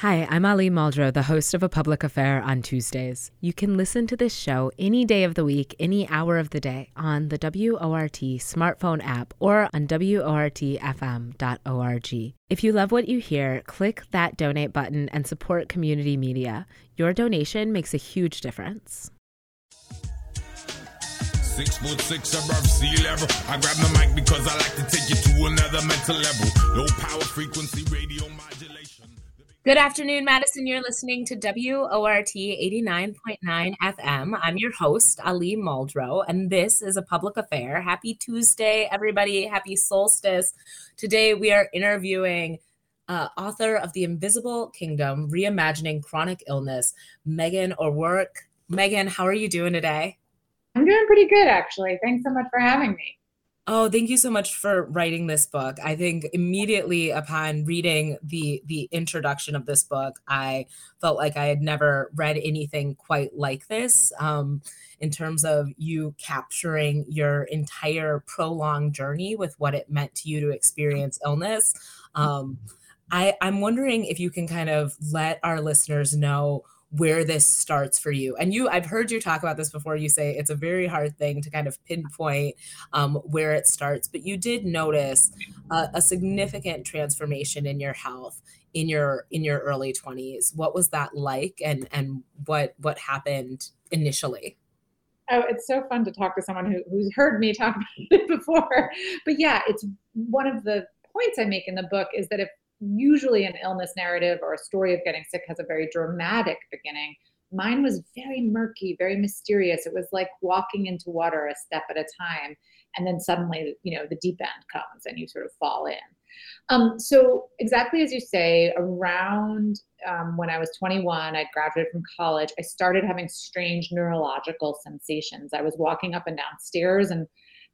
Hi, I'm Ali Muldrow, the host of A Public Affair on Tuesdays. You can listen to this show any day of the week, any hour of the day on the WORT smartphone app or on WORTFM.org. If you love what you hear, click that donate button and support community media. Your donation makes a huge difference. Six foot six above sea level. I grab the mic because I like to take you to another mental level. Low power frequency radio modulation. Good afternoon, Madison. You're listening to WORT 89.9 FM. I'm your host, Ali Muldrow, and this is a public affair. Happy Tuesday, everybody. Happy solstice. Today, we are interviewing uh, author of The Invisible Kingdom Reimagining Chronic Illness, Meghan O'Rourke. Meghan, how are you doing today? I'm doing pretty good, actually. Thanks so much for having me. Oh, thank you so much for writing this book. I think immediately upon reading the the introduction of this book, I felt like I had never read anything quite like this. Um, in terms of you capturing your entire prolonged journey with what it meant to you to experience illness. Um, I, I'm wondering if you can kind of let our listeners know where this starts for you. And you, I've heard you talk about this before. You say it's a very hard thing to kind of pinpoint um, where it starts, but you did notice a significant transformation in your health in your in your early 20s. What was that like, and and what what happened initially? Oh, it's so fun to talk to someone who, who's heard me talk about it before. But yeah, it's one of the points I make in the book is that if usually an illness narrative or a story of getting sick has a very dramatic beginning. Mine was very murky, very mysterious. It was like walking into water a step at a time. And then suddenly, you know, the deep end comes and you sort of fall in. Um, so, exactly as you say, around um, when I was 21, I graduated from college, I started having strange neurological sensations. I was walking up and down stairs and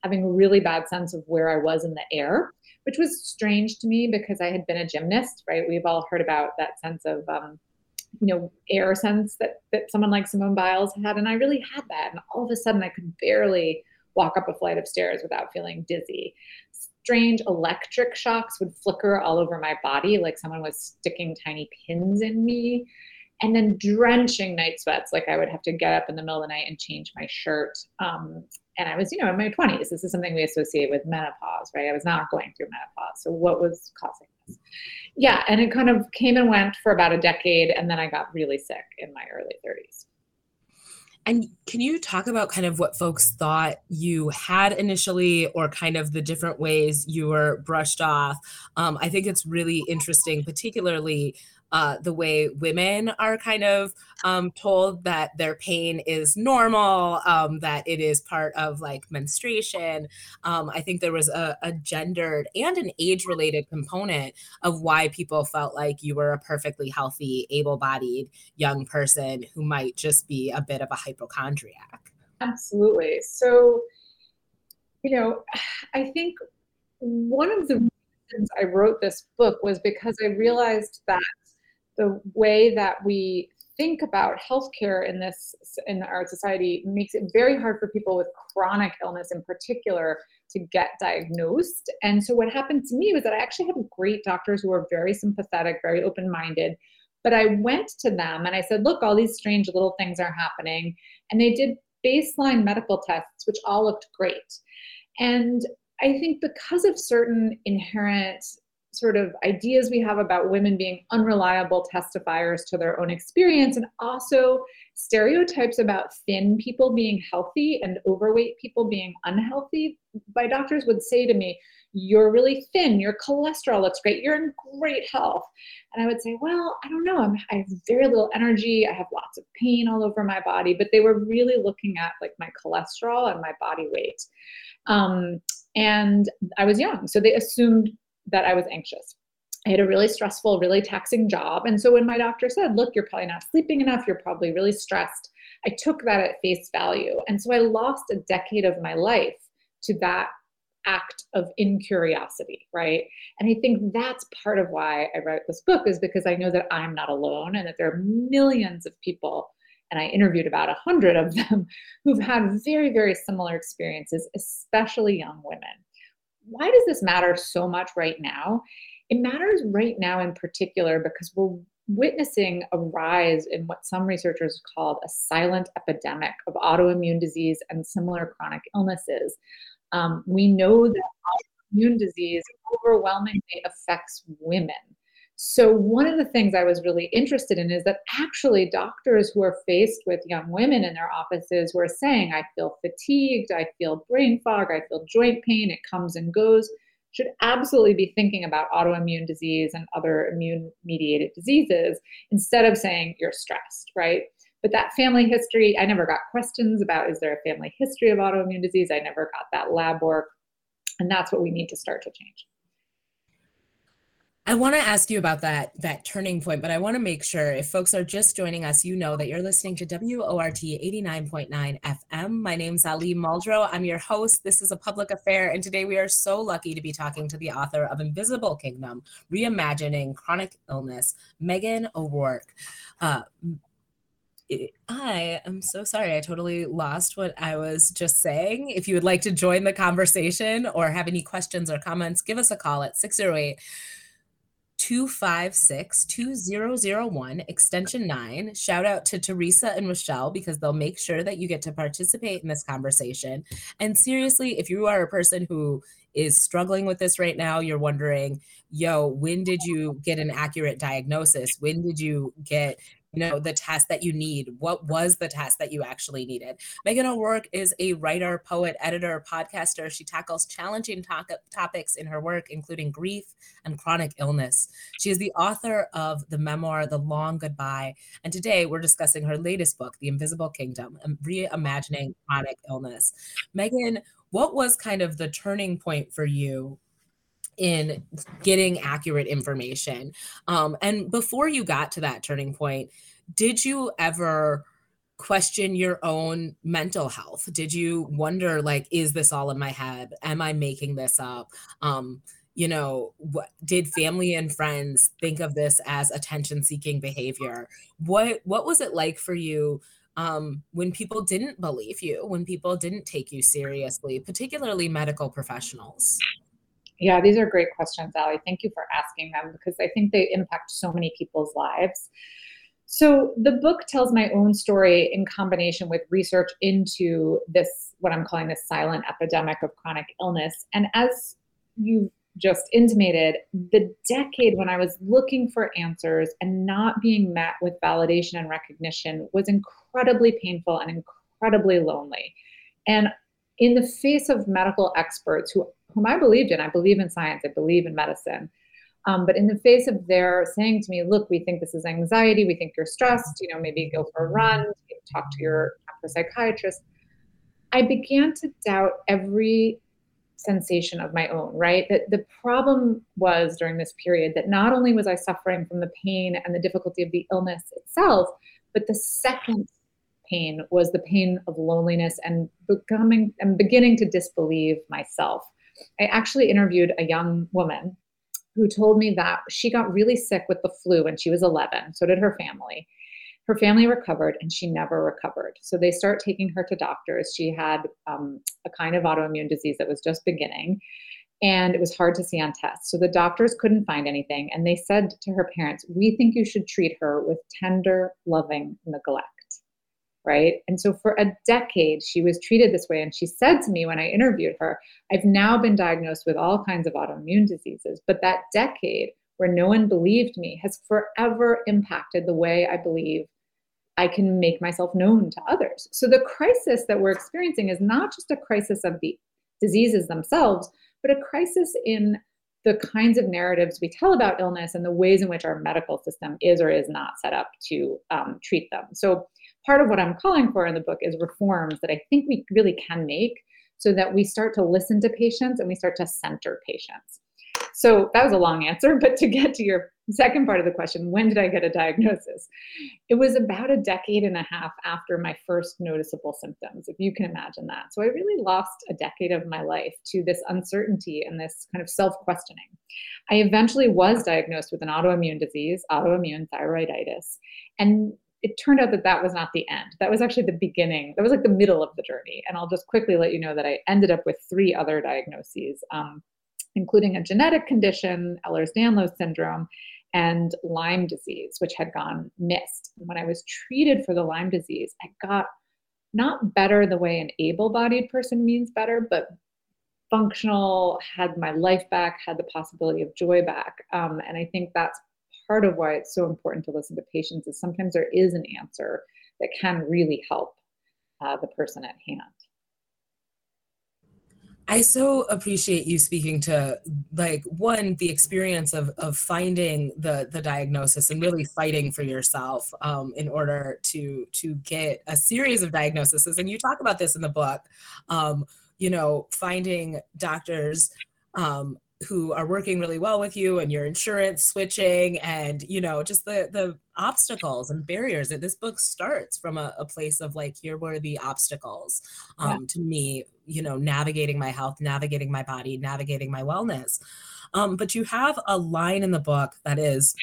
having a really bad sense of where I was in the air which was strange to me because I had been a gymnast, right? We've all heard about that sense of, um, you know, air sense that, that someone like Simone Biles had. And I really had that. And all of a sudden, I could barely walk up a flight of stairs without feeling dizzy. Strange electric shocks would flicker all over my body, like someone was sticking tiny pins in me. And then drenching night sweats, like I would have to get up in the middle of the night and change my shirt. Um, and I was, you know, in my 20s. This is something we associate with menopause, right? I was not going through menopause. So what was causing this? Yeah, and it kind of came and went for about a decade, and then I got really sick in my early 30s. And can you talk about kind of what folks thought you had initially, or kind of the different ways you were brushed off? Um, I think it's really interesting, particularly uh, the way women are kind of um, told that their pain is normal, um, that it is part of like menstruation. Um, I think there was a, a gendered and an age related component of why people felt like you were a perfectly healthy, able bodied young person who might just be a bit of a hypochondriac. Absolutely. So, you know, I think one of the reasons I wrote this book was because I realized that the way that we think about healthcare in this in our society makes it very hard for people with chronic illness in particular to get diagnosed. And so what happened to me was that I actually had great doctors who were very sympathetic, very open-minded. But I went to them and I said, look, all these strange little things are happening. And they did baseline medical tests, which all looked great. And I think because of certain inherent sort of ideas we have about women being unreliable testifiers to their own experience, and also stereotypes about thin people being healthy and overweight people being unhealthy. My doctors would say to me, You're really thin, your cholesterol looks great, you're in great health. And I would say, Well, I don't know, I'm, I have very little energy, I have lots of pain all over my body. But they were really looking at like my cholesterol and my body weight. Um, and I was young, so they assumed that I was anxious. I had a really stressful, really taxing job. And so when my doctor said, look, you're probably not sleeping enough, you're probably really stressed, I took that at face value. And so I lost a decade of my life to that act of incuriosity, right? And I think that's part of why I wrote this book is because I know that I'm not alone and that there are millions of people and I interviewed about a hundred of them who've had very, very similar experiences, especially young women why does this matter so much right now? It matters right now in particular because we're witnessing a rise in what some researchers called a silent epidemic of autoimmune disease and similar chronic illnesses. Um, we know that autoimmune disease overwhelmingly affects women. So, one of the things I was really interested in is that actually doctors who are faced with young women in their offices were saying, I feel fatigued, I feel brain fog, I feel joint pain, it comes and goes, should absolutely be thinking about autoimmune disease and other immune mediated diseases instead of saying you're stressed, right? But that family history, I never got questions about is there a family history of autoimmune disease? I never got that lab work. And that's what we need to start to change. I want to ask you about that that turning point, but I want to make sure if folks are just joining us, you know that you're listening to WORT 89.9 FM. My name's Ali Muldrow. I'm your host. This is a public affair, and today we are so lucky to be talking to the author of Invisible Kingdom: Reimagining Chronic Illness, Meghan O'Rourke. Uh, I am so sorry. I totally lost what I was just saying. If you would like to join the conversation or have any questions or comments, give us a call at 608- 256 2001, extension 9. Shout out to Teresa and Rochelle because they'll make sure that you get to participate in this conversation. And seriously, if you are a person who is struggling with this right now, you're wondering, yo, when did you get an accurate diagnosis? When did you get you know the test that you need. What was the test that you actually needed? Meghan o'rourke is a writer poet editor podcaster. She tackles challenging to- topics in her work including grief and chronic illness. She is the author of the memoir the long goodbye. And today we're discussing her latest book the invisible kingdom um, reimagining chronic illness. Meghan what was kind of the turning point for you in getting accurate information. Um, and before you got to that turning point, did you ever question your own mental health? Did you wonder, like, is this all in my head? Am I making this up? Um, you know, what did family and friends think of this as attention seeking behavior? What what was it like for you um, when people didn't believe you, when people didn't take you seriously, particularly medical professionals? Yeah, these are great questions, Ali. Thank you for asking them because I think they impact so many people's lives. So, the book tells my own story in combination with research into this, what I'm calling this silent epidemic of chronic illness. And as you just intimated, the decade when I was looking for answers and not being met with validation and recognition was incredibly painful and incredibly lonely. And in the face of medical experts who whom I believed in. I believe in science. I believe in medicine. Um, but in the face of their saying to me, "Look, we think this is anxiety. We think you're stressed. You know, maybe go for a run, talk to your psychiatrist." I began to doubt every sensation of my own. Right. That the problem was during this period that not only was I suffering from the pain and the difficulty of the illness itself, but the second pain was the pain of loneliness and becoming and beginning to disbelieve myself I actually interviewed a young woman who told me that she got really sick with the flu when she was 11. So did her family. Her family recovered and she never recovered. So they start taking her to doctors. She had um, a kind of autoimmune disease that was just beginning and it was hard to see on tests. So the doctors couldn't find anything. And they said to her parents, We think you should treat her with tender, loving neglect right? And so for a decade, she was treated this way. And she said to me when I interviewed her, I've now been diagnosed with all kinds of autoimmune diseases, but that decade where no one believed me has forever impacted the way I believe I can make myself known to others. So the crisis that we're experiencing is not just a crisis of the diseases themselves, but a crisis in the kinds of narratives we tell about illness and the ways in which our medical system is or is not set up to um, treat them. So part of what I'm calling for in the book is reforms that I think we really can make so that we start to listen to patients and we start to center patients. So that was a long answer, but to get to your second part of the question, when did I get a diagnosis? It was about a decade and a half after my first noticeable symptoms, if you can imagine that. So I really lost a decade of my life to this uncertainty and this kind of self questioning. I eventually was diagnosed with an autoimmune disease, autoimmune thyroiditis. And it turned out that that was not the end. That was actually the beginning. That was like the middle of the journey. And I'll just quickly let you know that I ended up with three other diagnoses, um, including a genetic condition, Ehlers-Danlos syndrome, and Lyme disease, which had gone missed. When I was treated for the Lyme disease, I got not better the way an able bodied person means better, but functional, had my life back, had the possibility of joy back. Um, and I think that's part of why it's so important to listen to patients is sometimes there is an answer that can really help uh, the person at hand. I so appreciate you speaking to like one the experience of of finding the the diagnosis and really fighting for yourself um, in order to to get a series of diagnoses and you talk about this in the book um, you know finding doctors um, who are working really well with you and your insurance switching and you know just the the obstacles and barriers that this book starts from a, a place of like here were the obstacles um, yeah. to me you know navigating my health navigating my body navigating my wellness um, but you have a line in the book that is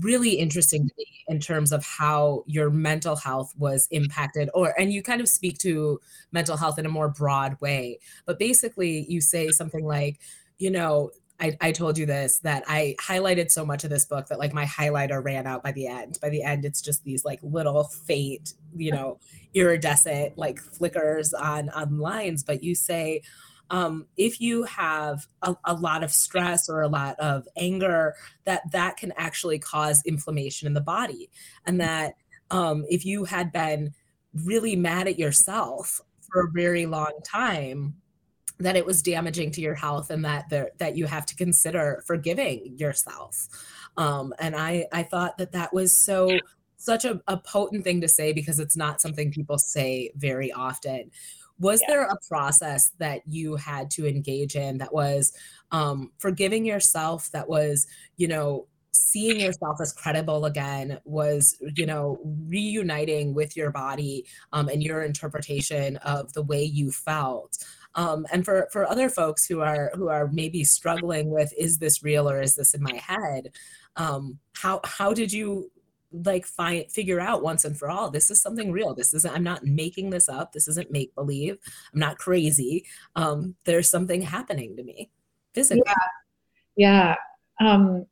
really interesting to me in terms of how your mental health was impacted or and you kind of speak to mental health in a more broad way but basically you say something like you know, I, I told you this that I highlighted so much of this book that like my highlighter ran out by the end. By the end, it's just these like little faint, you know, iridescent like flickers on on lines. But you say, um, if you have a, a, lot of stress or a lot of anger, that that can actually cause inflammation in the body, and that um, if you had been really mad at yourself for a very long time, that it was damaging to your health and that there, that you have to consider forgiving yourself. Um, and i i thought that that was so such a, a, potent thing to say because it's not something people say very often. Was yeah. there a process that you had to engage in that was um, forgiving yourself that was you know seeing yourself as credible again was you know reuniting with your body um, and your interpretation of the way you felt um, and for for other folks who are who are maybe struggling with is this real or is this in my head? Um, how how did you like find figure out once and for all this is something real. This isn't i'm not making this up. This isn't make believe i'm not crazy. Um, there's something happening to me physically. Yeah. Yeah. Um,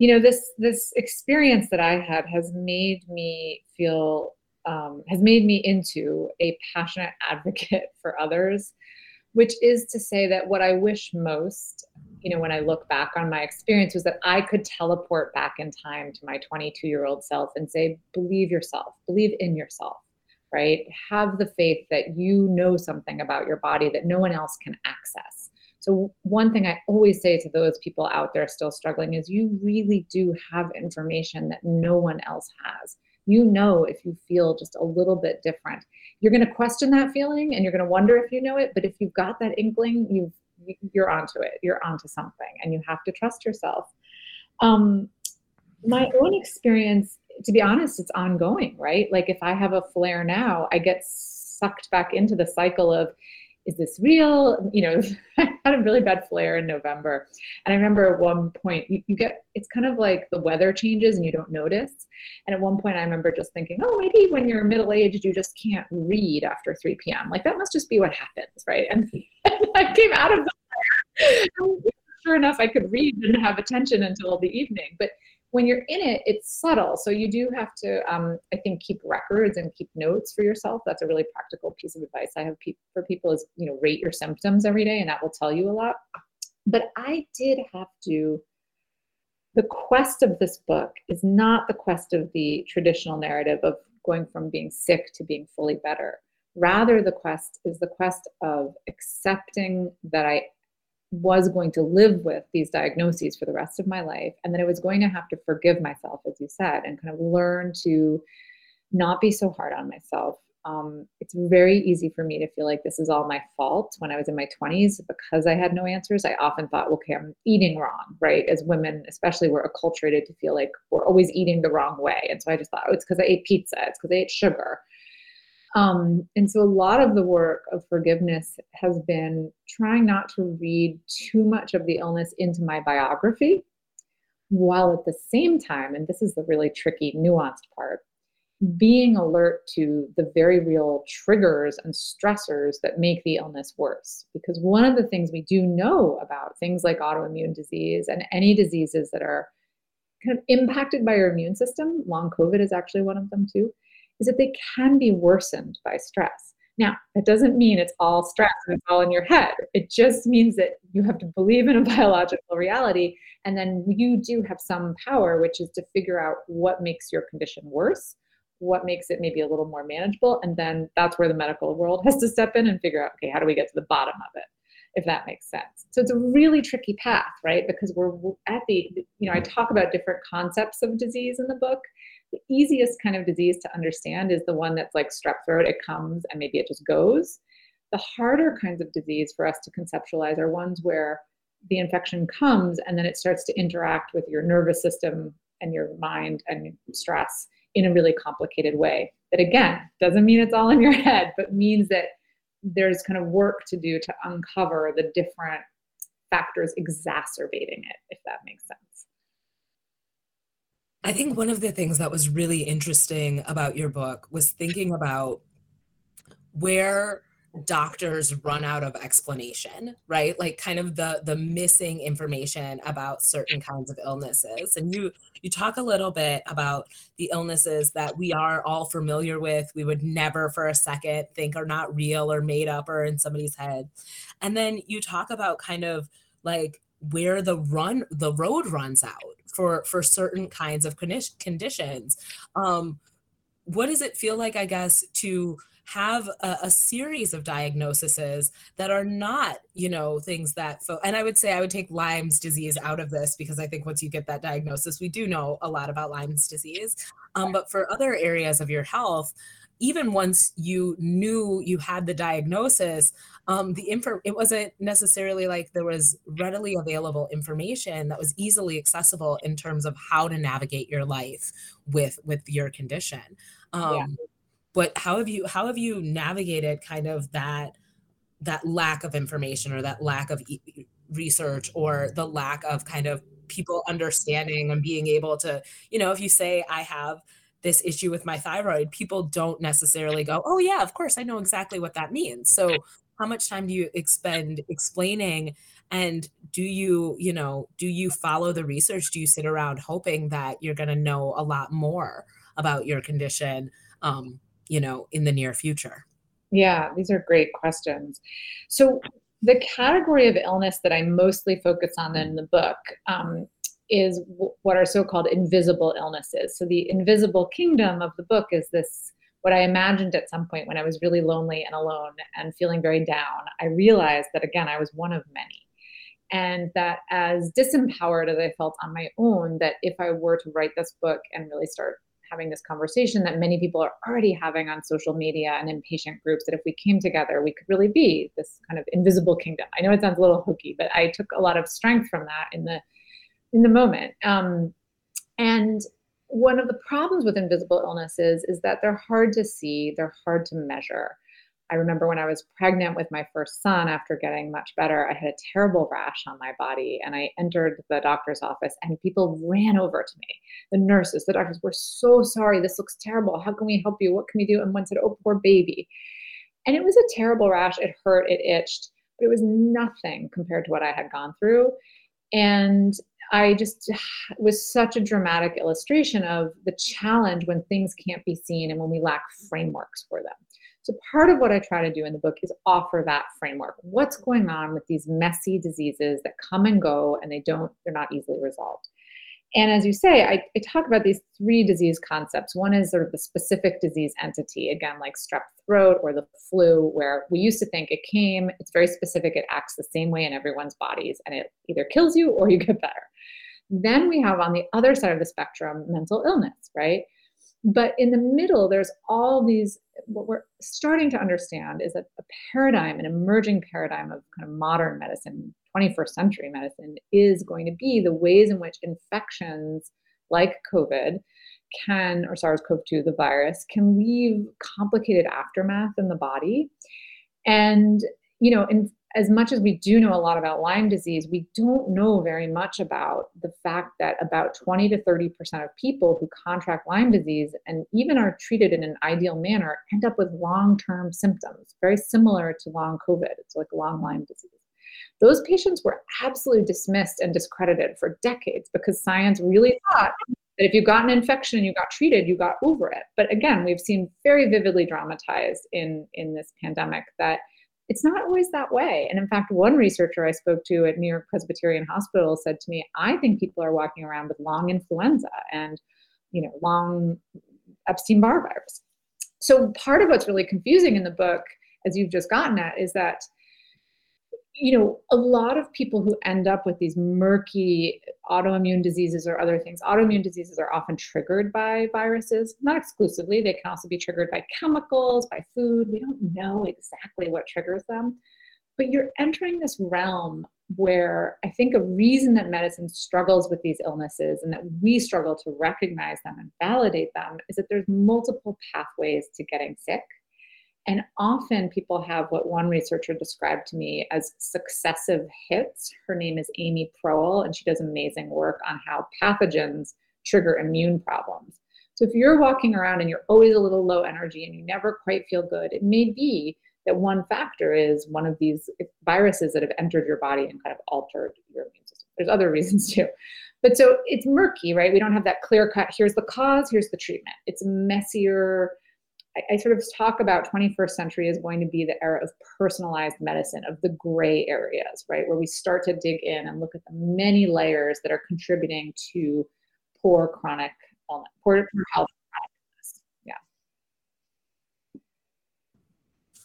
you know this this experience that i had has made me feel um, has made me into a passionate advocate for others which is to say that what I wish most, you know, when I look back on my experience was that I could teleport back in time to my 22 year old self and say, believe yourself, believe in yourself, right? Have the faith that you know something about your body that no one else can access. So, one thing I always say to those people out there still struggling is you really do have information that no one else has you know if you feel just a little bit different. You're going to question that feeling and you're going to wonder if you know it but if you've got that inkling you've you're onto it. You're onto something and you have to trust yourself. Um, my own experience to be honest it's ongoing right? Like if i have a flare now i get sucked back into the cycle of is this real? You know, I had a really bad flare in November. And I remember at one point, you, you, get, it's kind of like the weather changes and you don't notice. And at one point, I remember just thinking, oh, maybe when you're middle aged, you just can't read after 3 p.m. Like that must just be what happens, right? And, and I came out of the. Sure enough, I could read and have attention until the evening. But when you're in it, it's subtle. So you do have to, um, I think, keep records and keep notes for yourself. That's a really practical piece of advice I have pe- for people is, you know, rate your symptoms every day, and that will tell you a lot. But I did have to. The quest of this book is not the quest of the traditional narrative of going from being sick to being fully better. Rather, the quest is the quest of accepting that I was going to live with these diagnoses for the rest of my life and that I was going to have to forgive myself, as you said, and kind of learn to not be so hard on myself. Um, it's very easy for me to feel like this is all my fault when I was in my 20s because I had no answers. I often thought, okay, I'm eating wrong, right? As women, especially, we're acculturated to feel like we're always eating the wrong way. And so I just thought, oh, it's because I ate pizza, it's because I ate sugar. Um, and so a lot of the work of forgiveness has been trying not to read too much of the illness into my biography, while at the same time, and this is the really tricky, nuanced part, being alert to the very real triggers and stressors that make the illness worse. Because one of the things we do know about things like autoimmune disease and any diseases that are kind of impacted by your immune system, long COVID is actually one of them too, is that they can be worsened by stress. Now, that doesn't mean it's all stress and it's all in your head. It just means that you have to believe in a biological reality. And then you do have some power, which is to figure out what makes your condition worse, what makes it maybe a little more manageable. And then that's where the medical world has to step in and figure out, okay, how do we get to the bottom of it? if that makes sense. So it's a really tricky path, right? Because we're at the, you know, I talk about different concepts of disease in the book. The easiest kind of disease to understand is the one that's like strep throat, it comes and maybe it just goes. The harder kinds of disease for us to conceptualize are ones where the infection comes and then it starts to interact with your nervous system and your mind and stress in a really complicated way. That again doesn't mean it's all in your head, but means that there's kind of work to do to uncover the different factors exacerbating it, if that makes sense. I think one of the things that was really interesting about your book was thinking about where doctors run out of explanation right? Like kind of the the missing information about certain kinds of illnesses. And you you talk a little bit about the illnesses that we are all familiar with. We would never for a second think are not real or made up or in somebody's head. And then you talk about kind of like where the run the road runs out for for certain kinds of conditions um what does it feel like i guess to have a, a, series of diagnoses that are not, you know, things that, fo- and I would say I would take Lyme's disease out of this because I think once you get that diagnosis, we do know a lot about Lyme's disease. Um, but for other areas of your health, even once you knew you had the diagnosis, um, the info it wasn't necessarily like there was readily available information that was easily accessible in terms of how to navigate your life with with your condition. Um, yeah but how have you how have you navigated kind of that that lack of information or that lack of e- research or the lack of kind of people understanding and being able to you know if you say i have this issue with my thyroid people don't necessarily go oh yeah of course i know exactly what that means so how much time do you expend explaining and do you you know do you follow the research do you sit around hoping that you're going to know a lot more about your condition um, you know, in the near future? Yeah, these are great questions. So the category of illness that I mostly focus on in the book um, is what are so-called invisible illnesses. So the invisible kingdom of the book is this what I imagined at some point when I was really lonely and alone and feeling very down. I realized that again I was one of many. And that as disempowered as I felt on my own, that if I were to write this book and really start having this conversation that many people are already having on social media and in patient groups that if we came together we could really be this kind of invisible kingdom i know it sounds a little hokey but i took a lot of strength from that in the in the moment um, and one of the problems with invisible illnesses is that they're hard to see they're hard to measure I remember when I was pregnant with my first son after getting much better, I had a terrible rash on my body and I entered the doctor's office and people ran over to me. The nurses, the doctors were so sorry. This looks terrible. How can we help you? What can we do? And one said, Oh, poor baby. And it was a terrible rash. It hurt, it itched, but it was nothing compared to what I had gone through. And I just was such a dramatic illustration of the challenge when things can't be seen and when we lack frameworks for them. So, part of what I try to do in the book is offer that framework. What's going on with these messy diseases that come and go and they don't, they're not easily resolved. And as you say, I, I talk about these three disease concepts. One is sort of the specific disease entity, again, like strep throat or the flu, where we used to think it came, it's very specific, it acts the same way in everyone's bodies, and it either kills you or you get better. Then we have on the other side of the spectrum mental illness, right? But in the middle, there's all these, what we're starting to understand is that a paradigm, an emerging paradigm of kind of modern medicine, 21st century medicine, is going to be the ways in which infections like COVID can, or SARS CoV 2, the virus, can leave complicated aftermath in the body. And, you know, in, as much as we do know a lot about Lyme disease, we don't know very much about the fact that about 20 to 30% of people who contract Lyme disease and even are treated in an ideal manner end up with long term symptoms, very similar to long COVID. It's like long Lyme disease. Those patients were absolutely dismissed and discredited for decades because science really thought that if you got an infection and you got treated, you got over it. But again, we've seen very vividly dramatized in, in this pandemic that it's not always that way. And in fact, one researcher I spoke to at New York Presbyterian Hospital said to me, I think people are walking around with long influenza and, you know, long Epstein-Barr virus. So part of what's really confusing in the book, as you've just gotten at, is that you know, a lot of people who end up with these murky autoimmune diseases or other things, autoimmune diseases are often triggered by viruses, not exclusively. They can also be triggered by chemicals, by food. We don't know exactly what triggers them. But you're entering this realm where I think a reason that medicine struggles with these illnesses and that we struggle to recognize them and validate them is that there's multiple pathways to getting sick and often people have what one researcher described to me as successive hits. Her name is Amy Proal, and she does amazing work on how pathogens trigger immune problems. So if you're walking around and you're always a little low energy and you never quite feel good, it may be that one factor is one of these viruses that have entered your body and kind of altered your immune system. There's other reasons too. But so it's murky, right? We don't have that clear cut, here's the cause, here's the treatment. It's messier I, I sort of talk about 21st century is going to be the era of personalized medicine, of the gray areas, right? Where we start to dig in and look at the many layers that are contributing to poor chronic illness, poor, poor health. Yeah.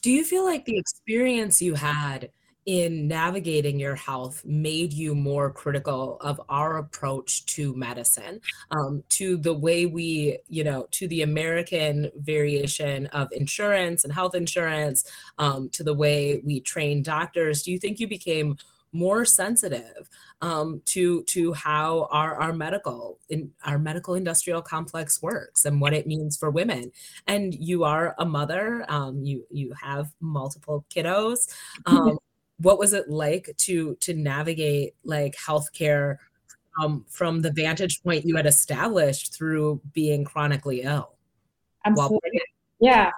Do you feel like the experience you had in navigating your health made you more critical of our approach to medicine um, to the way we you know to the american variation of insurance and health insurance um, to the way we train doctors do you think you became more sensitive um, to to how our our medical in our medical industrial complex works and what it means for women. And you are a mother. Um, you you have multiple kiddos. Um, what was it like to to navigate like healthcare um, from the vantage point you had established through being chronically ill? Absolutely. yeah.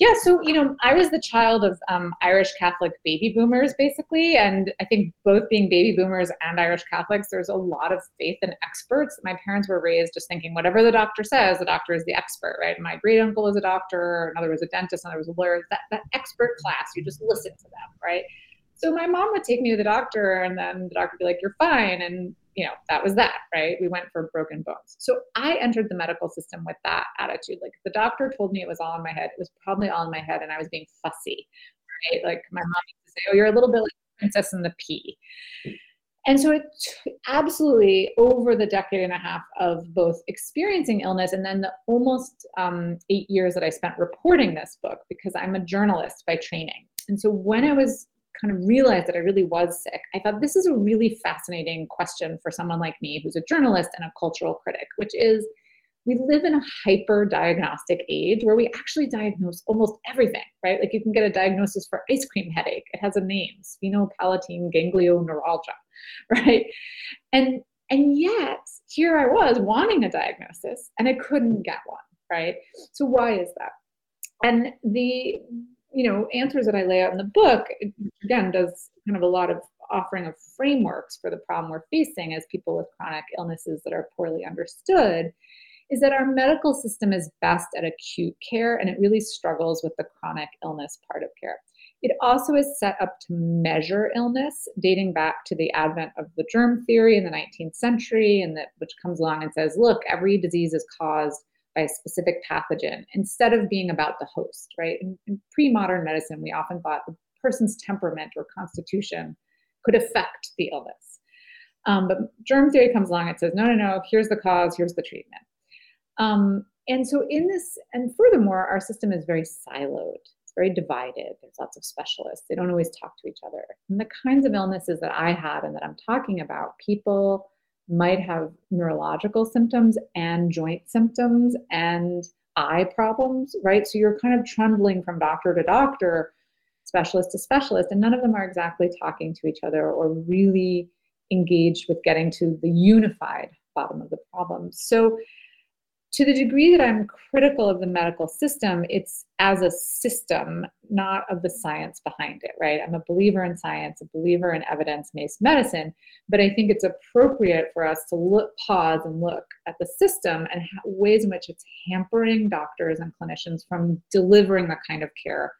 Yeah, so you know, I was the child of um, Irish Catholic baby boomers, basically, and I think both being baby boomers and Irish Catholics, there's a lot of faith in experts. My parents were raised just thinking whatever the doctor says, the doctor is the expert, right? My great uncle was a doctor, another was a dentist, another was a lawyer. That that expert class, you just listen to them, right? So my mom would take me to the doctor, and then the doctor would be like, "You're fine," and you know that was that, right? We went for broken bones. So I entered the medical system with that attitude. Like the doctor told me it was all in my head. It was probably all in my head, and I was being fussy, right? Like my mom used to say, "Oh, you're a little bit like Princess and the Pea." And so it absolutely over the decade and a half of both experiencing illness and then the almost um, eight years that I spent reporting this book because I'm a journalist by training. And so when I was kind of realized that I really was sick, I thought this is a really fascinating question for someone like me who's a journalist and a cultural critic, which is we live in a hyper diagnostic age where we actually diagnose almost everything, right? Like you can get a diagnosis for ice cream headache. It has a name, sphenopalatine ganglioneuralgia, right? And and yet here I was wanting a diagnosis and I couldn't get one, right? So why is that? And the you know answers that I lay out in the book again does kind of a lot of offering of frameworks for the problem we're facing as people with chronic illnesses that are poorly understood is that our medical system is best at acute care and it really struggles with the chronic illness part of care. It also is set up to measure illness, dating back to the advent of the germ theory in the 19th century, and that which comes along and says, look, every disease is caused by a specific pathogen instead of being about the host, right? In, in pre modern medicine, we often thought the person's temperament or constitution could affect the illness. Um, but germ theory comes along and says, no, no, no, here's the cause, here's the treatment. Um, and so, in this, and furthermore, our system is very siloed, it's very divided. There's lots of specialists, they don't always talk to each other. And the kinds of illnesses that I had and that I'm talking about, people might have neurological symptoms and joint symptoms and eye problems, right? So you're kind of trembling from doctor to doctor, specialist to specialist, and none of them are exactly talking to each other or really engaged with getting to the unified bottom of the problem. So to the degree that I'm critical of the medical system, it's as a system, not of the science behind it, right? I'm a believer in science, a believer in evidence based medicine, but I think it's appropriate for us to look, pause and look at the system and ways in which it's hampering doctors and clinicians from delivering the kind of care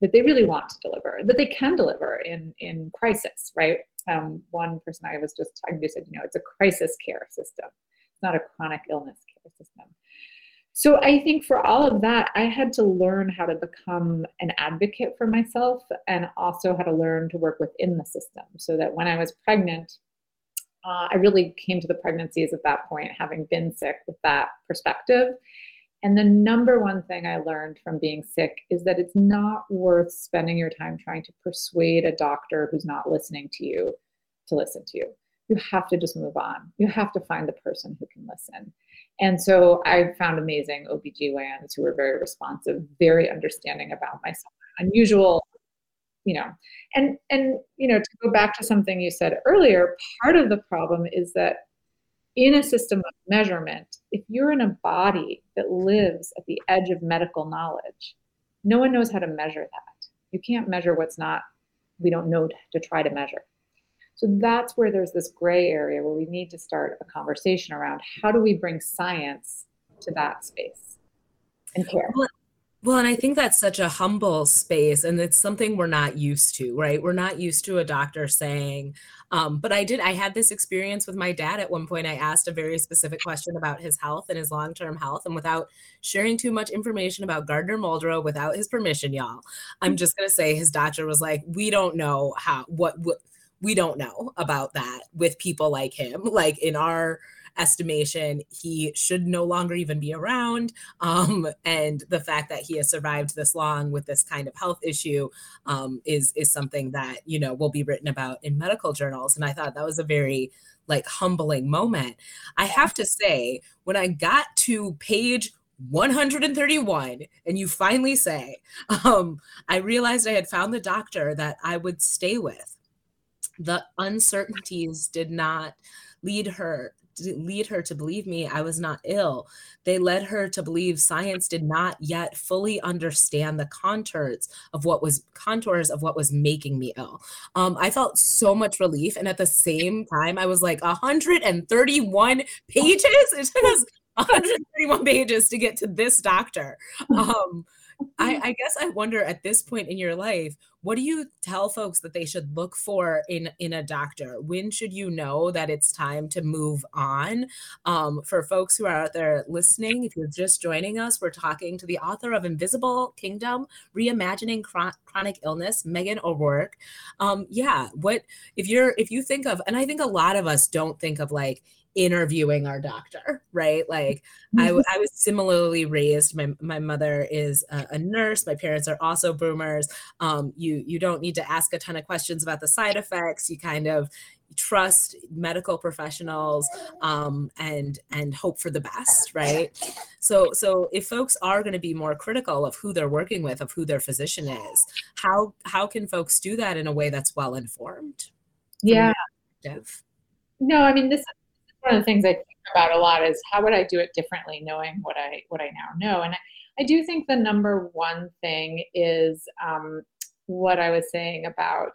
that they really want to deliver, that they can deliver in, in crisis, right? Um, one person I was just talking to said, you know, it's a crisis care system. It's not a chronic illness care system. So I think for all of that, I had to learn how to become an advocate for myself and also how to learn to work within the system so that when I was pregnant, uh, I really came to the pregnancies at that point, having been sick with that perspective. And the number one thing I learned from being sick is that it's not worth spending your time trying to persuade a doctor who's not listening to you to listen to you. You have to just move on. You have to find the person who can listen. And so I found amazing OBGYNs who were very responsive, very understanding about my unusual, you know. And and you know, to go back to something you said earlier, part of the problem is that in a system of measurement, if you're in a body that lives at the edge of medical knowledge, no one knows how to measure that. You can't measure what's not, we don't know to try to measure. So that's where there's this gray area where we need to start a conversation around how do we bring science to that space and care. Well, well, and I think that's such a humble space, and it's something we're not used to, right? We're not used to a doctor saying, um, but I did, I had this experience with my dad at one point. I asked a very specific question about his health and his long term health. And without sharing too much information about Gardner Muldrow without his permission, y'all, I'm just going to say his doctor was like, we don't know how, what, what, we don't know about that with people like him. Like in our, estimation, he should no longer even be around. Um, and the fact that he has survived this long with this kind of health issue um, is is something that you know will be written about in medical journals. And I thought that was a very like humbling moment. I have to say, when I got to page 131 and you finally say um, i realized i had found the doctor that i would stay with the uncertainties did not lead her lead her to believe me I was not ill. They led her to believe science did not yet fully understand the contours of what was contours of what was making me ill. Um, I felt so much relief, and at the same time, I was like 131 pages. It took us 131 pages to get to this doctor. Um, I, I, guess I wonder at this point in your life, what do you tell folks that they should look for in in a doctor? When should you know that it's time to move on? Um, for folks who are out there listening, if you're just joining us, we're talking to the author of Invisible Kingdom: Reimagining Chron- Chronic Illness, Meghan O'Rourke. Um, yeah, what if you're if you think of, and I think a lot of us don't think of like interviewing our doctor right? Like I. I was similarly raised. My, my mother is a, a nurse. My parents are also boomers. Um, you you don't need to ask a ton of questions about the side effects. You kind of trust medical professionals um, and and hope for the best right? So so if folks are going to be more critical of who they're working with of who their physician is how how can folks do that in a way that's well informed? Yeah. no i mean this one of the things I think about a lot is how would I do it differently, knowing what I what I now know. And I, I do think the number one thing is um, what I was saying about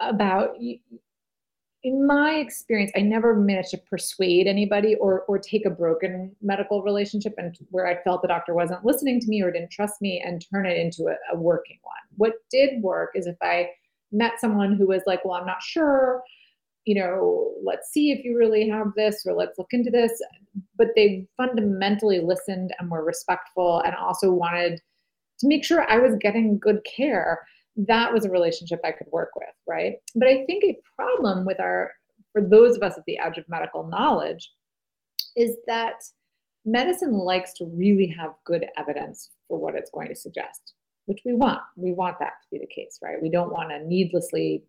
about in my experience, I never managed to persuade anybody or or take a broken medical relationship and where I felt the doctor wasn't listening to me or didn't trust me and turn it into a, a working one. What did work is if I met someone who was like, well, I'm not sure you know, let's see if you really have this or let's look into this. But they fundamentally listened and were respectful and also wanted to make sure I was getting good care. That was a relationship I could work with, right? But I think a problem with our, for those of us at the edge of medical knowledge, is that medicine likes to really have good evidence for what it's going to suggest, which we want. We want that to be the case, right? We don't want to needlessly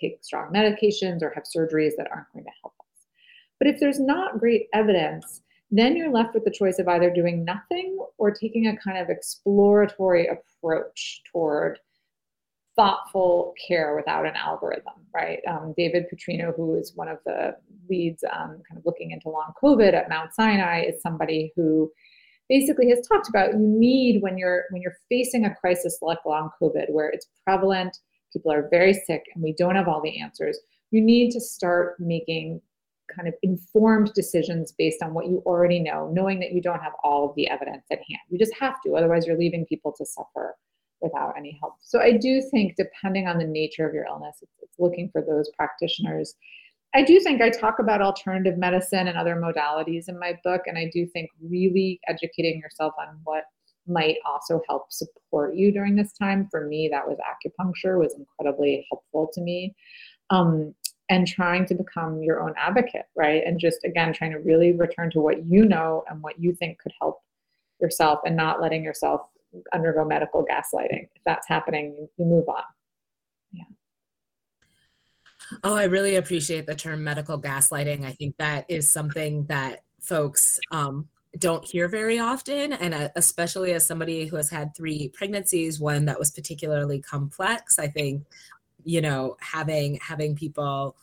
take strong medications or have surgeries that aren't going to help us. But if there's not great evidence, then you're left with the choice of either doing nothing or taking a kind of exploratory approach toward thoughtful care without an algorithm, right? Um, David Putrino, who is one of the leads um, kind of looking into long COVID at Mount Sinai, is somebody who basically has talked about you need when you're when you're facing a crisis like long COVID, where it's prevalent, people are very sick, and we don't have all the answers. You need to start making kind of informed decisions based on what you already know, knowing that you don't have all of the evidence at hand. You just have to, otherwise, you're leaving people to suffer without any help. So I do think, depending on the nature of your illness, it's, it's looking for those practitioners. I do think I talk about alternative medicine and other modalities in my book, and I do think really educating yourself on what might also help support you during this time. For me, that was acupuncture was incredibly helpful to me. Um, and trying to become your own advocate, right? And just again, trying to really return to what you know and what you think could help yourself and not letting yourself undergo medical gaslighting. If that's happening, you, move on. Yeah. Oh, I really appreciate the term medical gaslighting. I think that is something that folks um, don't hear very often. And uh, especially as somebody who has had three pregnancies, one that was particularly complex, I think, you know, having having people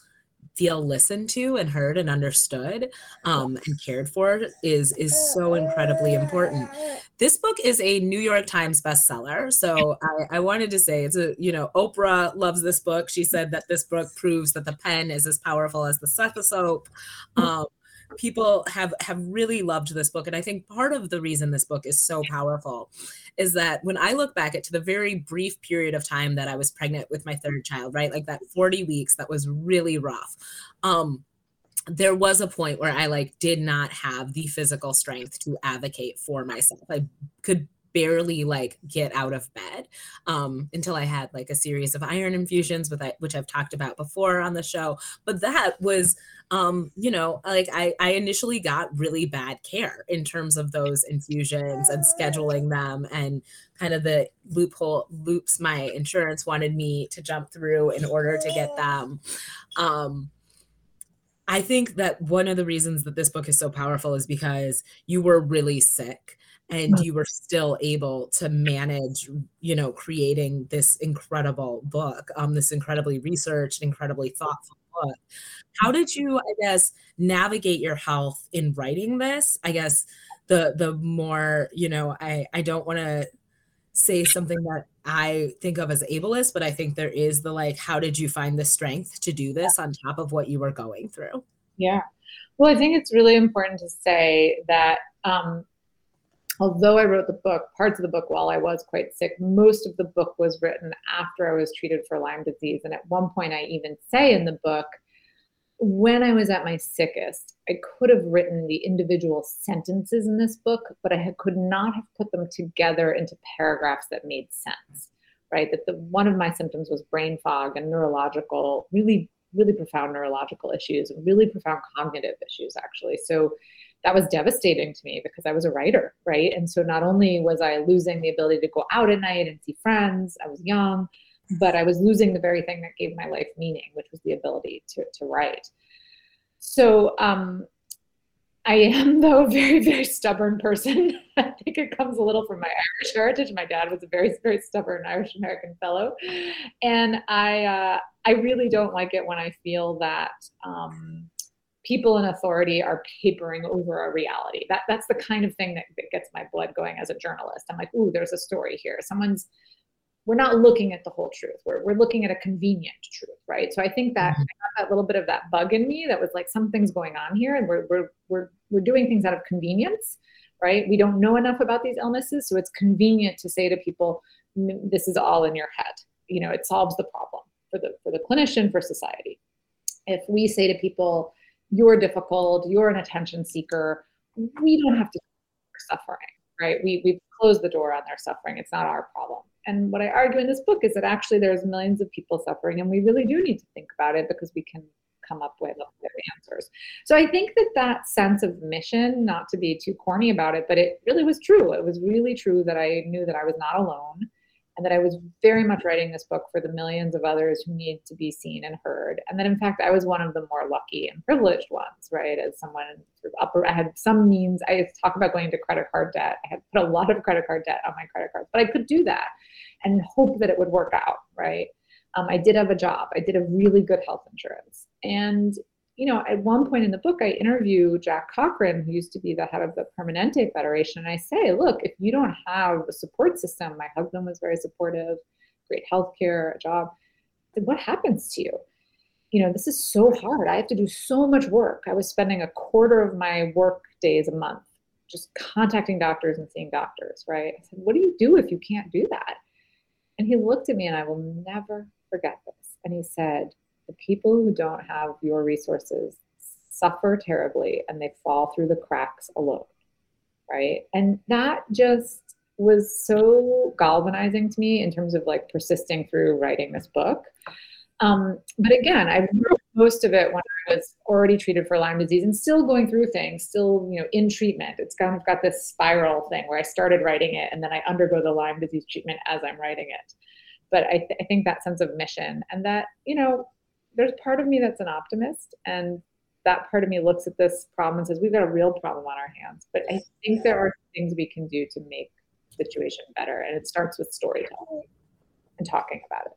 feel listened to and heard and understood um, and cared for is is so incredibly important. This book is a new york times bestseller so I, I, wanted to say it's a you know oprah loves this book. She said that this book proves that the pen is as powerful as the stethoscope. Um, people have have really loved this book and i think part of the reason this book is so powerful is that when i look back at to the very brief period of time that i was pregnant with my third child right like that 40 weeks that was really rough. Um there was a point where i like did not have the physical strength to advocate for myself. I could barely like get out of bed um, until I had like a series of iron infusions with which I've talked about before on the show. But that was, um, you know, like I, I initially got really bad care in terms of those infusions and scheduling them and kind of the loophole loops my insurance wanted me to jump through in order to get them. Um, I think that one of the reasons that this book is so powerful is because you were really sick and you were still able to manage you know creating this incredible book um this incredibly researched incredibly thoughtful book. How did you i guess navigate your health in writing this? I guess the the more you know i i don't want to say something that i think of as ableist but i think there is the like how did you find the strength to do this on top of what you were going through? Yeah. Well i think it's really important to say that um, although I wrote the book, parts of the book while I was quite sick, most of the book was written after I was treated for Lyme disease. And at one point, I even say in the book, when I was at my sickest, I could have written the individual sentences in this book, but I could not have put them together into paragraphs that made sense. Right? That the one of my symptoms was brain fog and neurological, really, really profound neurological issues, really profound cognitive issues, actually. So that was devastating to me because I was a writer, right? And so not only was I losing the ability to go out at night and see friends, I was young, but I was losing the very thing that gave my life meaning, which was the ability to, to write. So um, I am, though, a very, very stubborn person. I think it comes a little from my Irish heritage. My dad was a very, very stubborn Irish American fellow, and I, uh, I really don't like it when I feel that um, people in authority are papering over a reality. That that's the kind of thing that, that gets my blood going as a journalist. I'm like, ooh, there's a story here. Someone's we're not looking at the whole truth. We're, we're looking at a convenient truth, right? So I think that mm-hmm. I got that little bit of that bug in me that was like something's going on here, and we're we're we're we're doing things out of convenience, right? We don't know enough about these illnesses, so it's convenient to say to people, "This is all in your head." You know, it solves the problem for the for the clinician, for society. If we say to people, you're difficult, you're an attention seeker. We don't have to suffering, right? We, we've closed the door on their suffering. It's not our problem. And what I argue in this book is that actually there's millions of people suffering, and we really do need to think about it because we can come up with answers. So I think that that sense of mission, not to be too corny about it, but it really was true. It was really true that I knew that I was not alone and that I was very much writing this book for the millions of others who need to be seen and heard. And that in fact, I was one of the more lucky and privileged ones, right? As someone sort of upper, I had some means. I talk about going into credit card debt. I had put a lot of credit card debt on my credit cards, but I could do that and hope that it would work out, right? Um, I did have a job. I did a really good health insurance. And you know, at one point in the book, I interview Jack Cochran, who used to be the head of the Permanente Federation, and I say, look, if you don't have a support system, my husband was very supportive, great health care, a job, then what happens to you? You know, this is so hard. I have to do so much work. I was spending a quarter of my work days a month just contacting doctors and seeing doctors, right? I said, what do you do if you can't do that? And he looked at me, and I will never forget this. And he said, the people who don't have your resources suffer terribly and they fall through the cracks alone right? And that just was so galvanizing to me in terms of like persisting through writing this book. Um, but again i wrote most of it when i was already treated for lyme disease and still going through things still you know in treatment. It's kind of got this spiral thing where i started writing it and then i undergo the lyme disease treatment as i'm writing it. But I, th- I think that sense of mission and that you know there's part of me that's an optimist and that part of me looks at this problem and says we've got a real problem on our hands. But i think there are things we can do to make the situation better and it starts with storytelling and talking about it.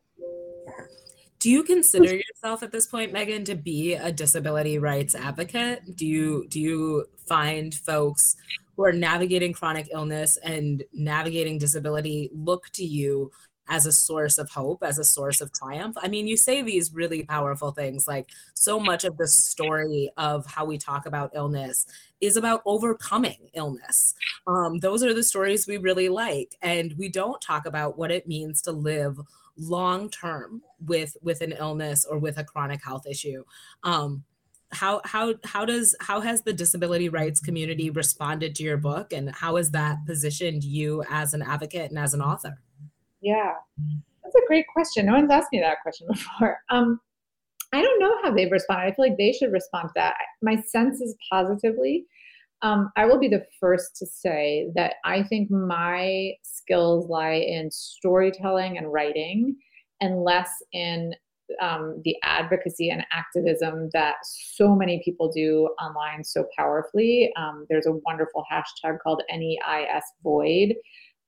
Do you consider yourself at this point Meghan to be a disability rights advocate? Do you do you find folks who are navigating chronic illness and navigating disability look to you as a source of hope, as a source of triumph. I mean, you say these really powerful things like so much of the story of how we talk about illness is about overcoming illness. Um, those are the stories we really like. And we don't talk about what it means to live long term with with an illness or with a chronic health issue. Um, how how how does how has the disability rights community responded to your book and how has that positioned you as an advocate and as an author yeah, that's a great question. No one's asked me that question before. Um, I don't know how they've responded. I feel like they should respond to that. My sense is positively. Um, I will be the first to say that I think my skills lie in storytelling and writing and less in um, the advocacy and activism that so many people do online so powerfully. Um, there's a wonderful hashtag called NEIS Void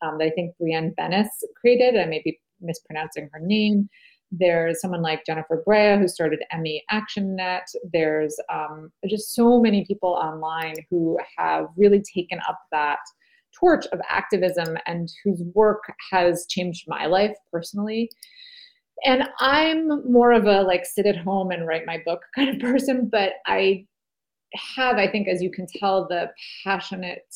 um, that I think Brianne Benness created. I may be mispronouncing her name. There's someone like Jennifer Brea who started ME Action Net. There's um, just so many people online who have really taken up that torch of activism and whose work has changed my life personally. And I'm more of a like sit at home and write my book kind of person, but I have, I think, as you can tell, the passionate,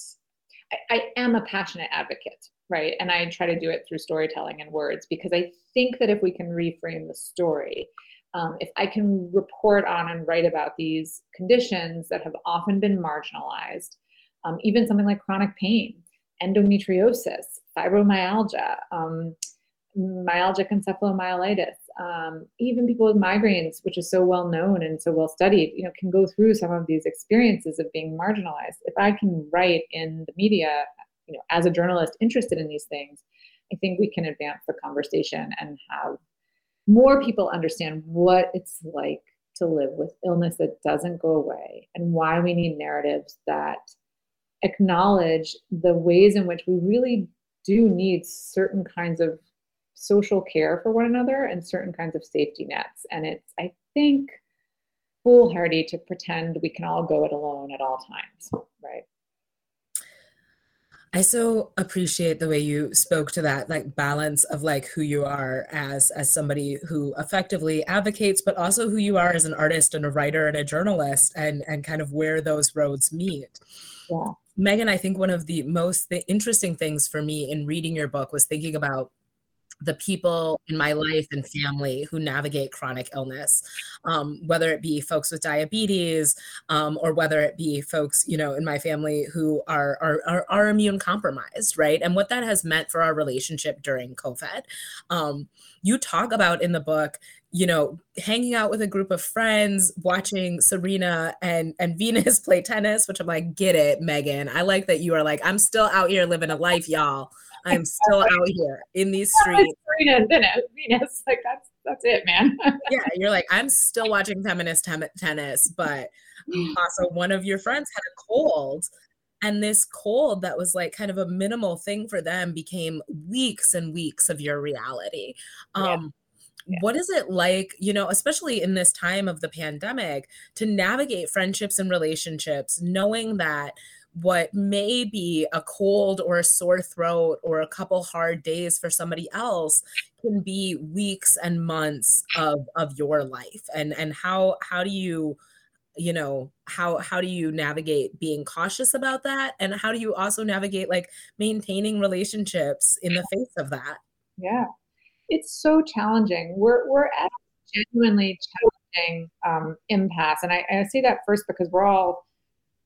I, am a passionate advocate right? And I try to do it through storytelling and words because I think that if we can reframe the story, um, if I can report on and write about these conditions that have often been marginalized, um, even something like chronic pain, endometriosis, fibromyalgia, um, myalgic encephalomyelitis, um, even people with migraines, which is so well known and so well studied, you know, can go through some of these experiences of being marginalized. If I can write in the media you know, as a journalist interested in these things, I think we can advance the conversation and have more people understand what it's like to live with illness that doesn't go away and why we need narratives that acknowledge the ways in which we really do need certain kinds of social care for one another and certain kinds of safety nets. And it's, I think, foolhardy to pretend we can all go it alone at all times, right? I so appreciate the way you spoke to that like balance of like who you are as as somebody who effectively advocates but also who you are as an artist and a writer and a journalist and and kind of where those roads meet. Yeah. Meghan, I think one of the most the interesting things for me in reading your book was thinking about the people in my life and family who navigate chronic illness, um, whether it be folks with diabetes um, or whether it be folks, you know, in my family who are, are, are, immune compromised, right? And what that has meant for our relationship during COVID. Um, you talk about in the book, you know, hanging out with a group of friends, watching Serena and and Venus play tennis, which I'm like, get it, Meghan. I like that you are like, I'm still out here living a life, y'all I'm still out here in these streets. Serena and Venus, like that's that's it, man. yeah, you're like, I'm still watching feminist tem- tennis, but also one of your friends had a cold. And this cold that was like kind of a minimal thing for them became weeks and weeks of your reality. Um, yeah. What is it like, you know, especially in this time of the pandemic, to navigate friendships and relationships, knowing that what may be a cold or a sore throat or a couple hard days for somebody else can be weeks and months of of your life. And and how how do you you know how how do you navigate being cautious about that? And how do you also navigate like maintaining relationships in the face of that? Yeah. It's so challenging. We're we're at genuinely challenging um, impasse. And I, I say that first because we're all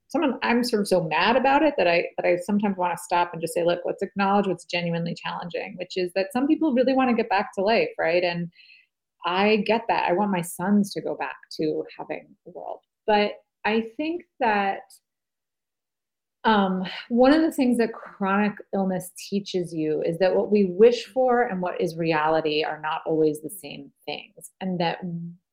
someone I'm sort of so mad about it that I that I sometimes want to stop and just say, look, let's acknowledge what's genuinely challenging, which is that some people really want to get back to life, right? And I get that. I want my sons to go back to having a world. But I think that um, one of the things that chronic illness teaches you is that what we wish for and what is reality are not always the same things. And that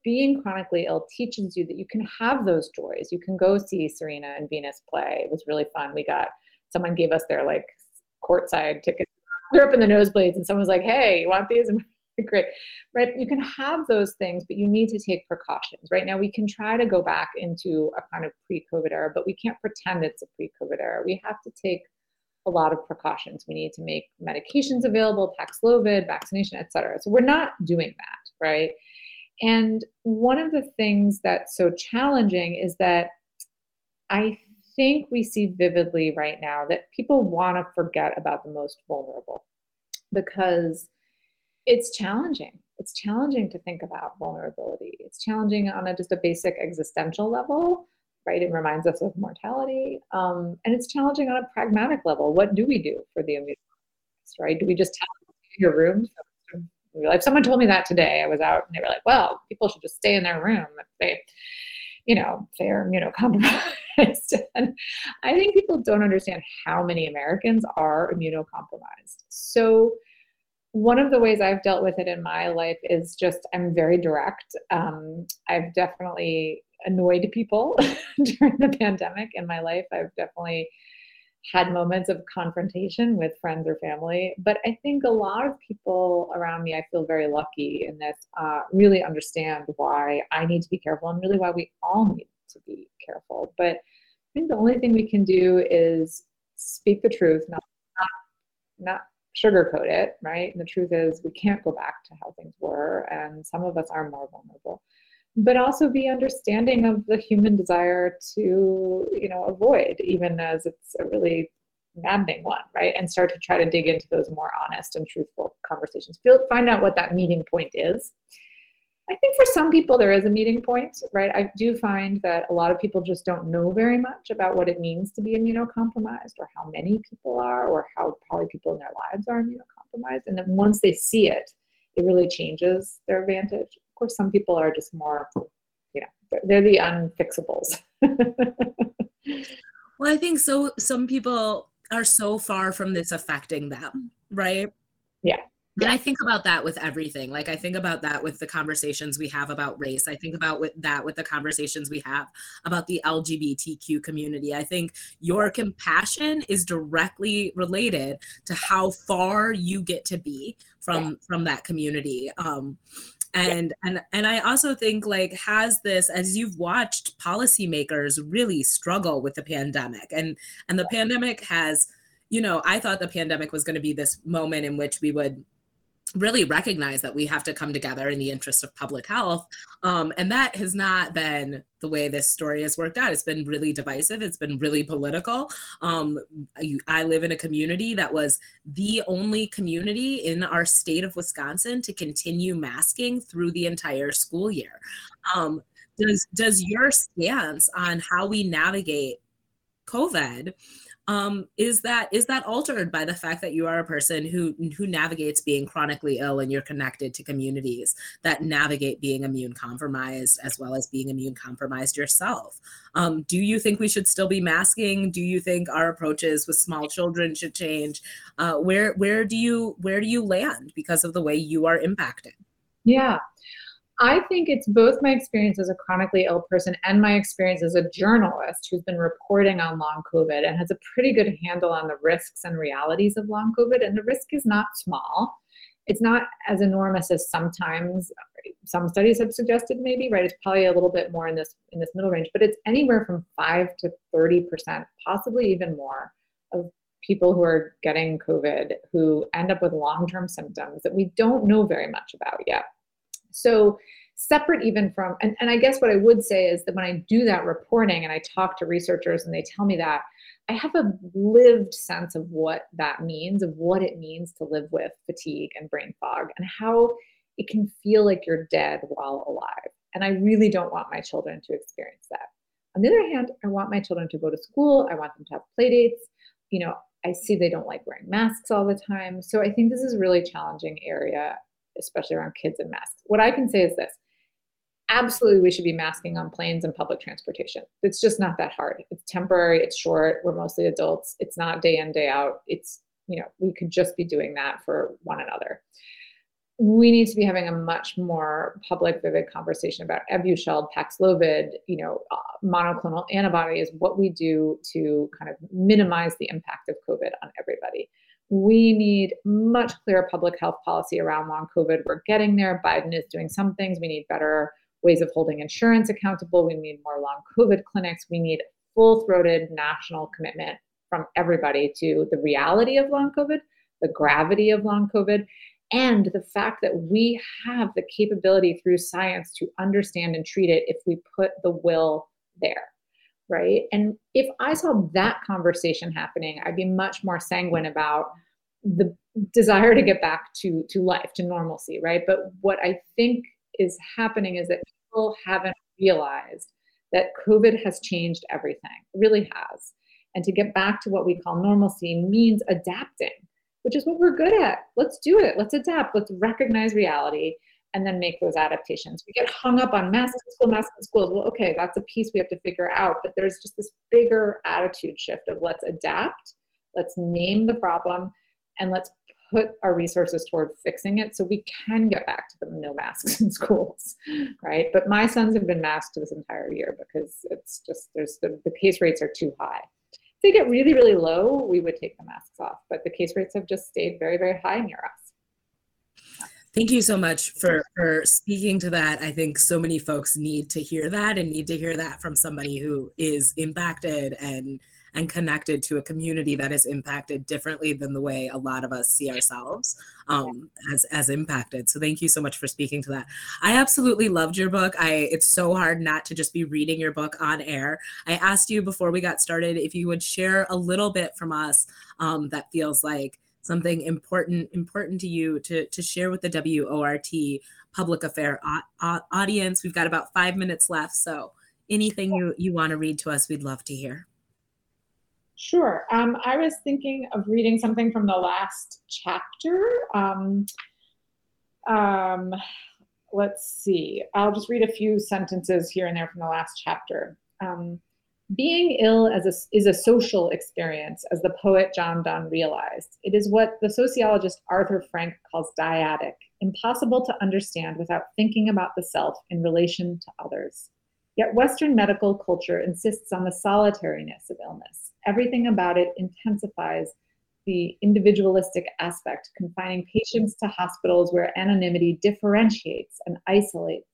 being chronically ill teaches you that you can have those joys. You can go see Serena and Venus play. It was really fun. We got someone gave us their like courtside tickets. We are up in the nosebleeds, and someone was like, "Hey, you want these?" Great, right? You can have those things, but you need to take precautions. Right now, we can try to go back into a kind of pre-COVID era, but we can't pretend it's a pre-COVID era. We have to take a lot of precautions. We need to make medications available, Paxlovid, vaccination, et cetera. So we're not doing that, right? And one of the things that's so challenging is that I think we see vividly right now that people want to forget about the most vulnerable because it's challenging. It's challenging to think about vulnerability. It's challenging on a, just a basic existential level, right? It reminds us of mortality. Um, and it's challenging on a pragmatic level. What do we do for the immune right? Do we just tell your if someone told me that today, I was out and they were like, well, people should just stay in their room if they, you know, if they're immunocompromised. and I think people don't understand how many Americans are immunocompromised. So one of the ways I've dealt with it in my life is just I'm very direct. Um, I've definitely annoyed people during the pandemic in my life. I've definitely had moments of confrontation with friends or family. But I think a lot of people around me, I feel very lucky in this, uh, really understand why I need to be careful and really why we all need to be careful. But I think the only thing we can do is speak the truth, not not, not sugarcoat it, right? And the truth is we can't go back to how things were, and some of us are more vulnerable but also be understanding of the human desire to you know avoid even as it's a really maddening one right? And start to try to dig into those more honest and truthful conversations. Feel, find out what that meeting point is. I think for some people there is a meeting point right? I do find that a lot of people just don't know very much about what it means to be immunocompromised or how many people are or how probably people in their lives are immunocompromised. And then once they see it it really changes their vantage of course, some people are just more, you know, they're the unfixables. well, I think so. Some people are so far from this affecting them, right? Yeah. And I think about that with everything. Like I think about that with the conversations we have about race. I think about with that with the conversations we have about the LGBTQ community. I think your compassion is directly related to how far you get to be from yeah. from that community. Um, and and and i also think like has this as you've watched policymakers really struggle with the pandemic and and the pandemic has you know i thought the pandemic was going to be this moment in which we would really recognize that we have to come together in the interest of public health. Um, and that has not been the way this story has worked out. It's been really divisive, it's been really political. Um, I, live in a community that was the only community in our state of Wisconsin to continue masking through the entire school year. Um, does, does your stance on how we navigate COVID um, is that is that altered by the fact that you are a person who who navigates being chronically ill and you're connected to communities that navigate being immune compromised as well as being immune compromised yourself? Um, do you think we should still be masking? Do you think our approaches with small children should change? Uh, where where do you where do you land because of the way you are impacted? Yeah I think it's both my experience as a chronically ill person and my experience as a journalist who's been reporting on long COVID and has a pretty good handle on the risks and realities of long COVID. And the risk is not small. It's not as enormous as sometimes some studies have suggested maybe, right? It's probably a little bit more in this in this middle range, but it's anywhere from 5 to 30%, possibly even more of people who are getting COVID who end up with long-term symptoms that we don't know very much about yet. So separate even from, and, and I guess what I would say is that when I do that reporting and I talk to researchers and they tell me that, I have a lived sense of what that means, of what it means to live with fatigue and brain fog, and how it can feel like you're dead while alive. And I really don't want my children to experience that. On the other hand, I want my children to go to school. I want them to have play dates. You know, I see they don't like wearing masks all the time. So I think this is a really challenging area especially around kids and masks. What I can say is this absolutely we should be masking on planes and public transportation. It's just not that hard. It's temporary, it's short, we're mostly adults, it's not day in, day out. It's, you know, we could just be doing that for one another. We need to be having a much more public, vivid conversation about Evusheld, Paxlovid, you know, uh, monoclonal antibodies, what we do to kind of minimize the impact of COVID on everybody. We need much clearer public health policy around long COVID. We're getting there. Biden is doing some things. We need better ways of holding insurance accountable. We need more long COVID clinics. We need full throated national commitment from everybody to the reality of long COVID, the gravity of long COVID, and the fact that we have the capability through science to understand and treat it if we put the will there right? And if I saw that conversation happening, I'd be much more sanguine about the desire to get back to to life, to normalcy, right? But what I think is happening is that people haven't realized that COVID has changed everything. It really has. And to get back to what we call normalcy means adapting, which is what we're good at. Let's do it. Let's adapt. Let's recognize reality and then make those adaptations. We get hung up on masks in school, masks in schools. Well, okay, that's a piece we have to figure out. But there's just this bigger attitude shift of let's adapt, let's name the problem, and let's put our resources toward fixing it so we can get back to the no masks in schools, right? But my sons have been masked this entire year because it's just there's the, the case rates are too high. If they get really, really low, we would take the masks off. But the case rates have just stayed very, very high near us. Thank you so much for, for speaking to that. I think so many folks need to hear that and need to hear that from somebody who is impacted and and connected to a community that is impacted differently than the way a lot of us see ourselves um, as as impacted. So thank you so much for speaking to that. I absolutely loved your book. I it's so hard not to just be reading your book on air. I asked you before we got started if you would share a little bit from us um, that feels like something important important to you to to share with the WORT public affair audience. We've got about five minutes left, so anything you you want to read to us, we'd love to hear. Sure. Um, I was thinking of reading something from the last chapter. Um, um, let's see. I'll just read a few sentences here and there from the last chapter. Um, being ill as a, is a social experience, as the poet John Donne realized. It is what the sociologist Arthur Frank calls dyadic, impossible to understand without thinking about the self in relation to others. Yet Western medical culture insists on the solitariness of illness. Everything about it intensifies the individualistic aspect, confining patients to hospitals where anonymity differentiates and isolates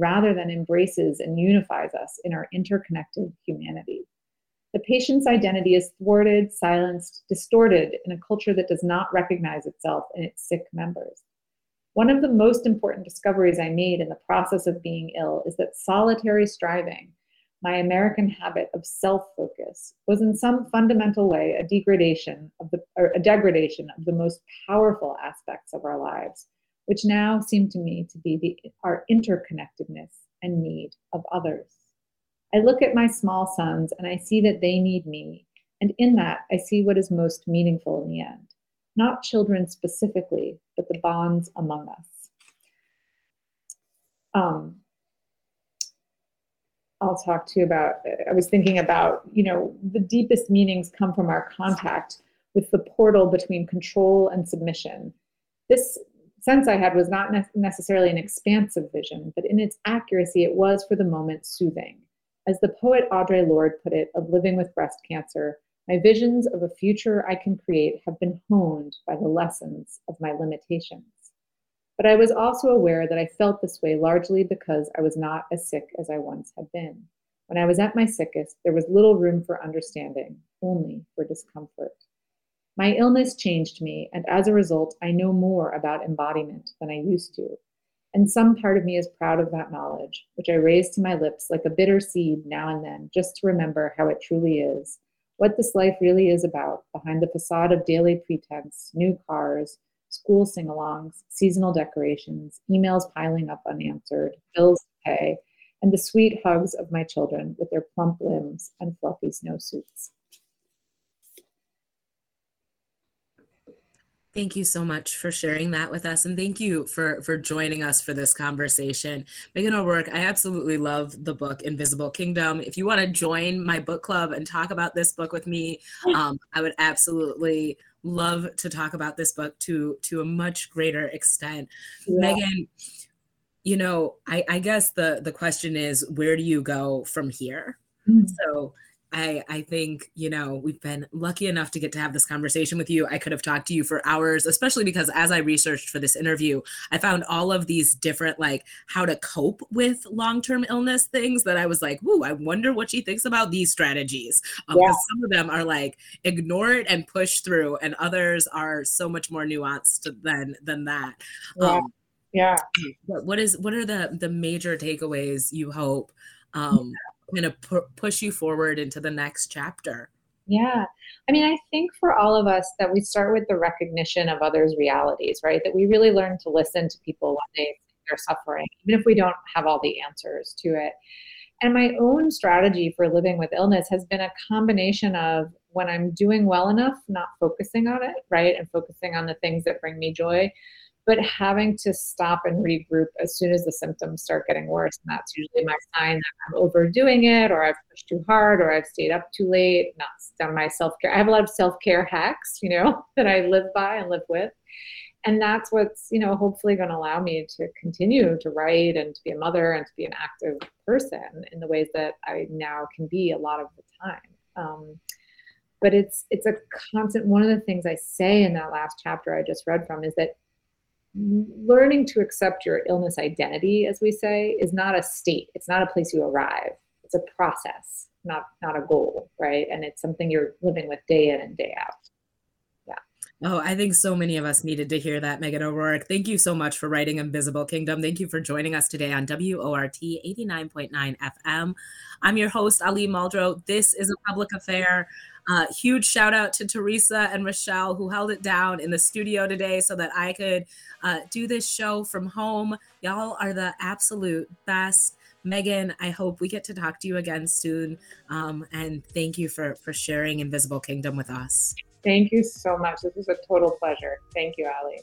rather than embraces and unifies us in our interconnected humanity. The patient's identity is thwarted, silenced, distorted in a culture that does not recognize itself and its sick members. One of the most important discoveries I made in the process of being ill is that solitary striving, my American habit of self-focus, was in some fundamental way a degradation of the or a degradation of the most powerful aspects of our lives which now seem to me to be the, our interconnectedness and need of others. I look at my small sons and I see that they need me, And in that, I see what is most meaningful in the end. Not children specifically, but the bonds among us. Um, I'll talk to you about, I was thinking about, you know, the deepest meanings come from our contact with the portal between control and submission. This sense I had was not ne- necessarily an expansive vision, but in its accuracy, it was for the moment soothing. As the poet Audre Lorde put it of living with breast cancer, my visions of a future I can create have been honed by the lessons of my limitations. But I was also aware that I felt this way largely because I was not as sick as I once had been. When I was at my sickest, there was little room for understanding, only for discomfort. My illness changed me, and as a result, I know more about embodiment than I used to. And some part of me is proud of that knowledge, which I raise to my lips like a bitter seed now and then, just to remember how it truly is, what this life really is about behind the facade of daily pretense, new cars, school sing alongs, seasonal decorations, emails piling up unanswered, bills to pay, and the sweet hugs of my children with their plump limbs and fluffy snowsuits. Thank you so much for sharing that with us, and thank you for for joining us for this conversation. Meghan O'Rourke, I absolutely love the book Invisible Kingdom. If you want to join my book club and talk about this book with me, um, I would absolutely love to talk about this book to to a much greater extent. Yeah. Meghan, you know, I, I guess the the question is, where do you go from here? Mm-hmm. So I, I think, you know, we've been lucky enough to get to have this conversation with you. I could have talked to you for hours, especially because as I researched for this interview, I found all of these different, like, how to cope with long term illness things that I was like, whoo, I wonder what she thinks about these strategies. Um, yeah. Some of them are like, ignore it and push through, and others are so much more nuanced than than that. Yeah. Um, yeah. What, what is what are the the major takeaways you hope um, kind of pu- push you forward into the next chapter? Yeah. I mean, I think for all of us that we start with the recognition of others' realities, right? That we really learn to listen to people when they they're suffering, even if we don't have all the answers to it. And my own strategy for living with illness has been a combination of when I'm doing well enough, not focusing on it, right? And focusing on the things that bring me joy, but having to stop and regroup as soon as the symptoms start getting worse. And that's usually my sign that I'm overdoing it or I've pushed too hard or I've stayed up too late, not done my self care. I have a lot of self care hacks, you know, that I live by and live with. And that's what's, you know, hopefully going to allow me to continue to write and to be a mother and to be an active person in the ways that I now can be a lot of the time. Um, but it's it's a constant one of the things i say in that last chapter i just read from is that learning to accept your illness identity, as we say, is not a state. It's not a place you arrive. It's a process, not not a goal, right? And it's something you're living with day in and day out. Yeah. Oh, I think so many of us needed to hear that, Meghan O'Rourke. Thank you so much for writing Invisible Kingdom. Thank you for joining us today on WORT 89.9 FM. I'm your host, Ali Muldrow. This is a public affair. Uh, huge shout out to Teresa and Michelle who held it down in the studio today so that I could uh, do this show from home. Y'all are the absolute best. Meghan, I hope we get to talk to you again soon. Um, and thank you for for sharing Invisible Kingdom with us. Thank you so much. This was a total pleasure. Thank you, Ali.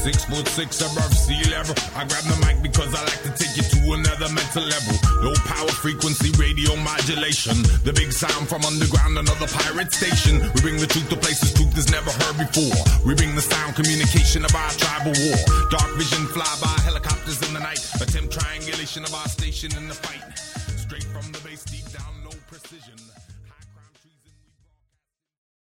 Six foot six above sea level. I grab the mic because I like to take you to another mental level. Low power frequency radio modulation. The big sound from underground, another pirate station. We bring the truth to places truth is never heard before. We bring the sound communication of our tribal war. Dark vision fly by helicopters in the night. Attempt triangulation of our station in the fight. Straight from the base, deep down, no precision.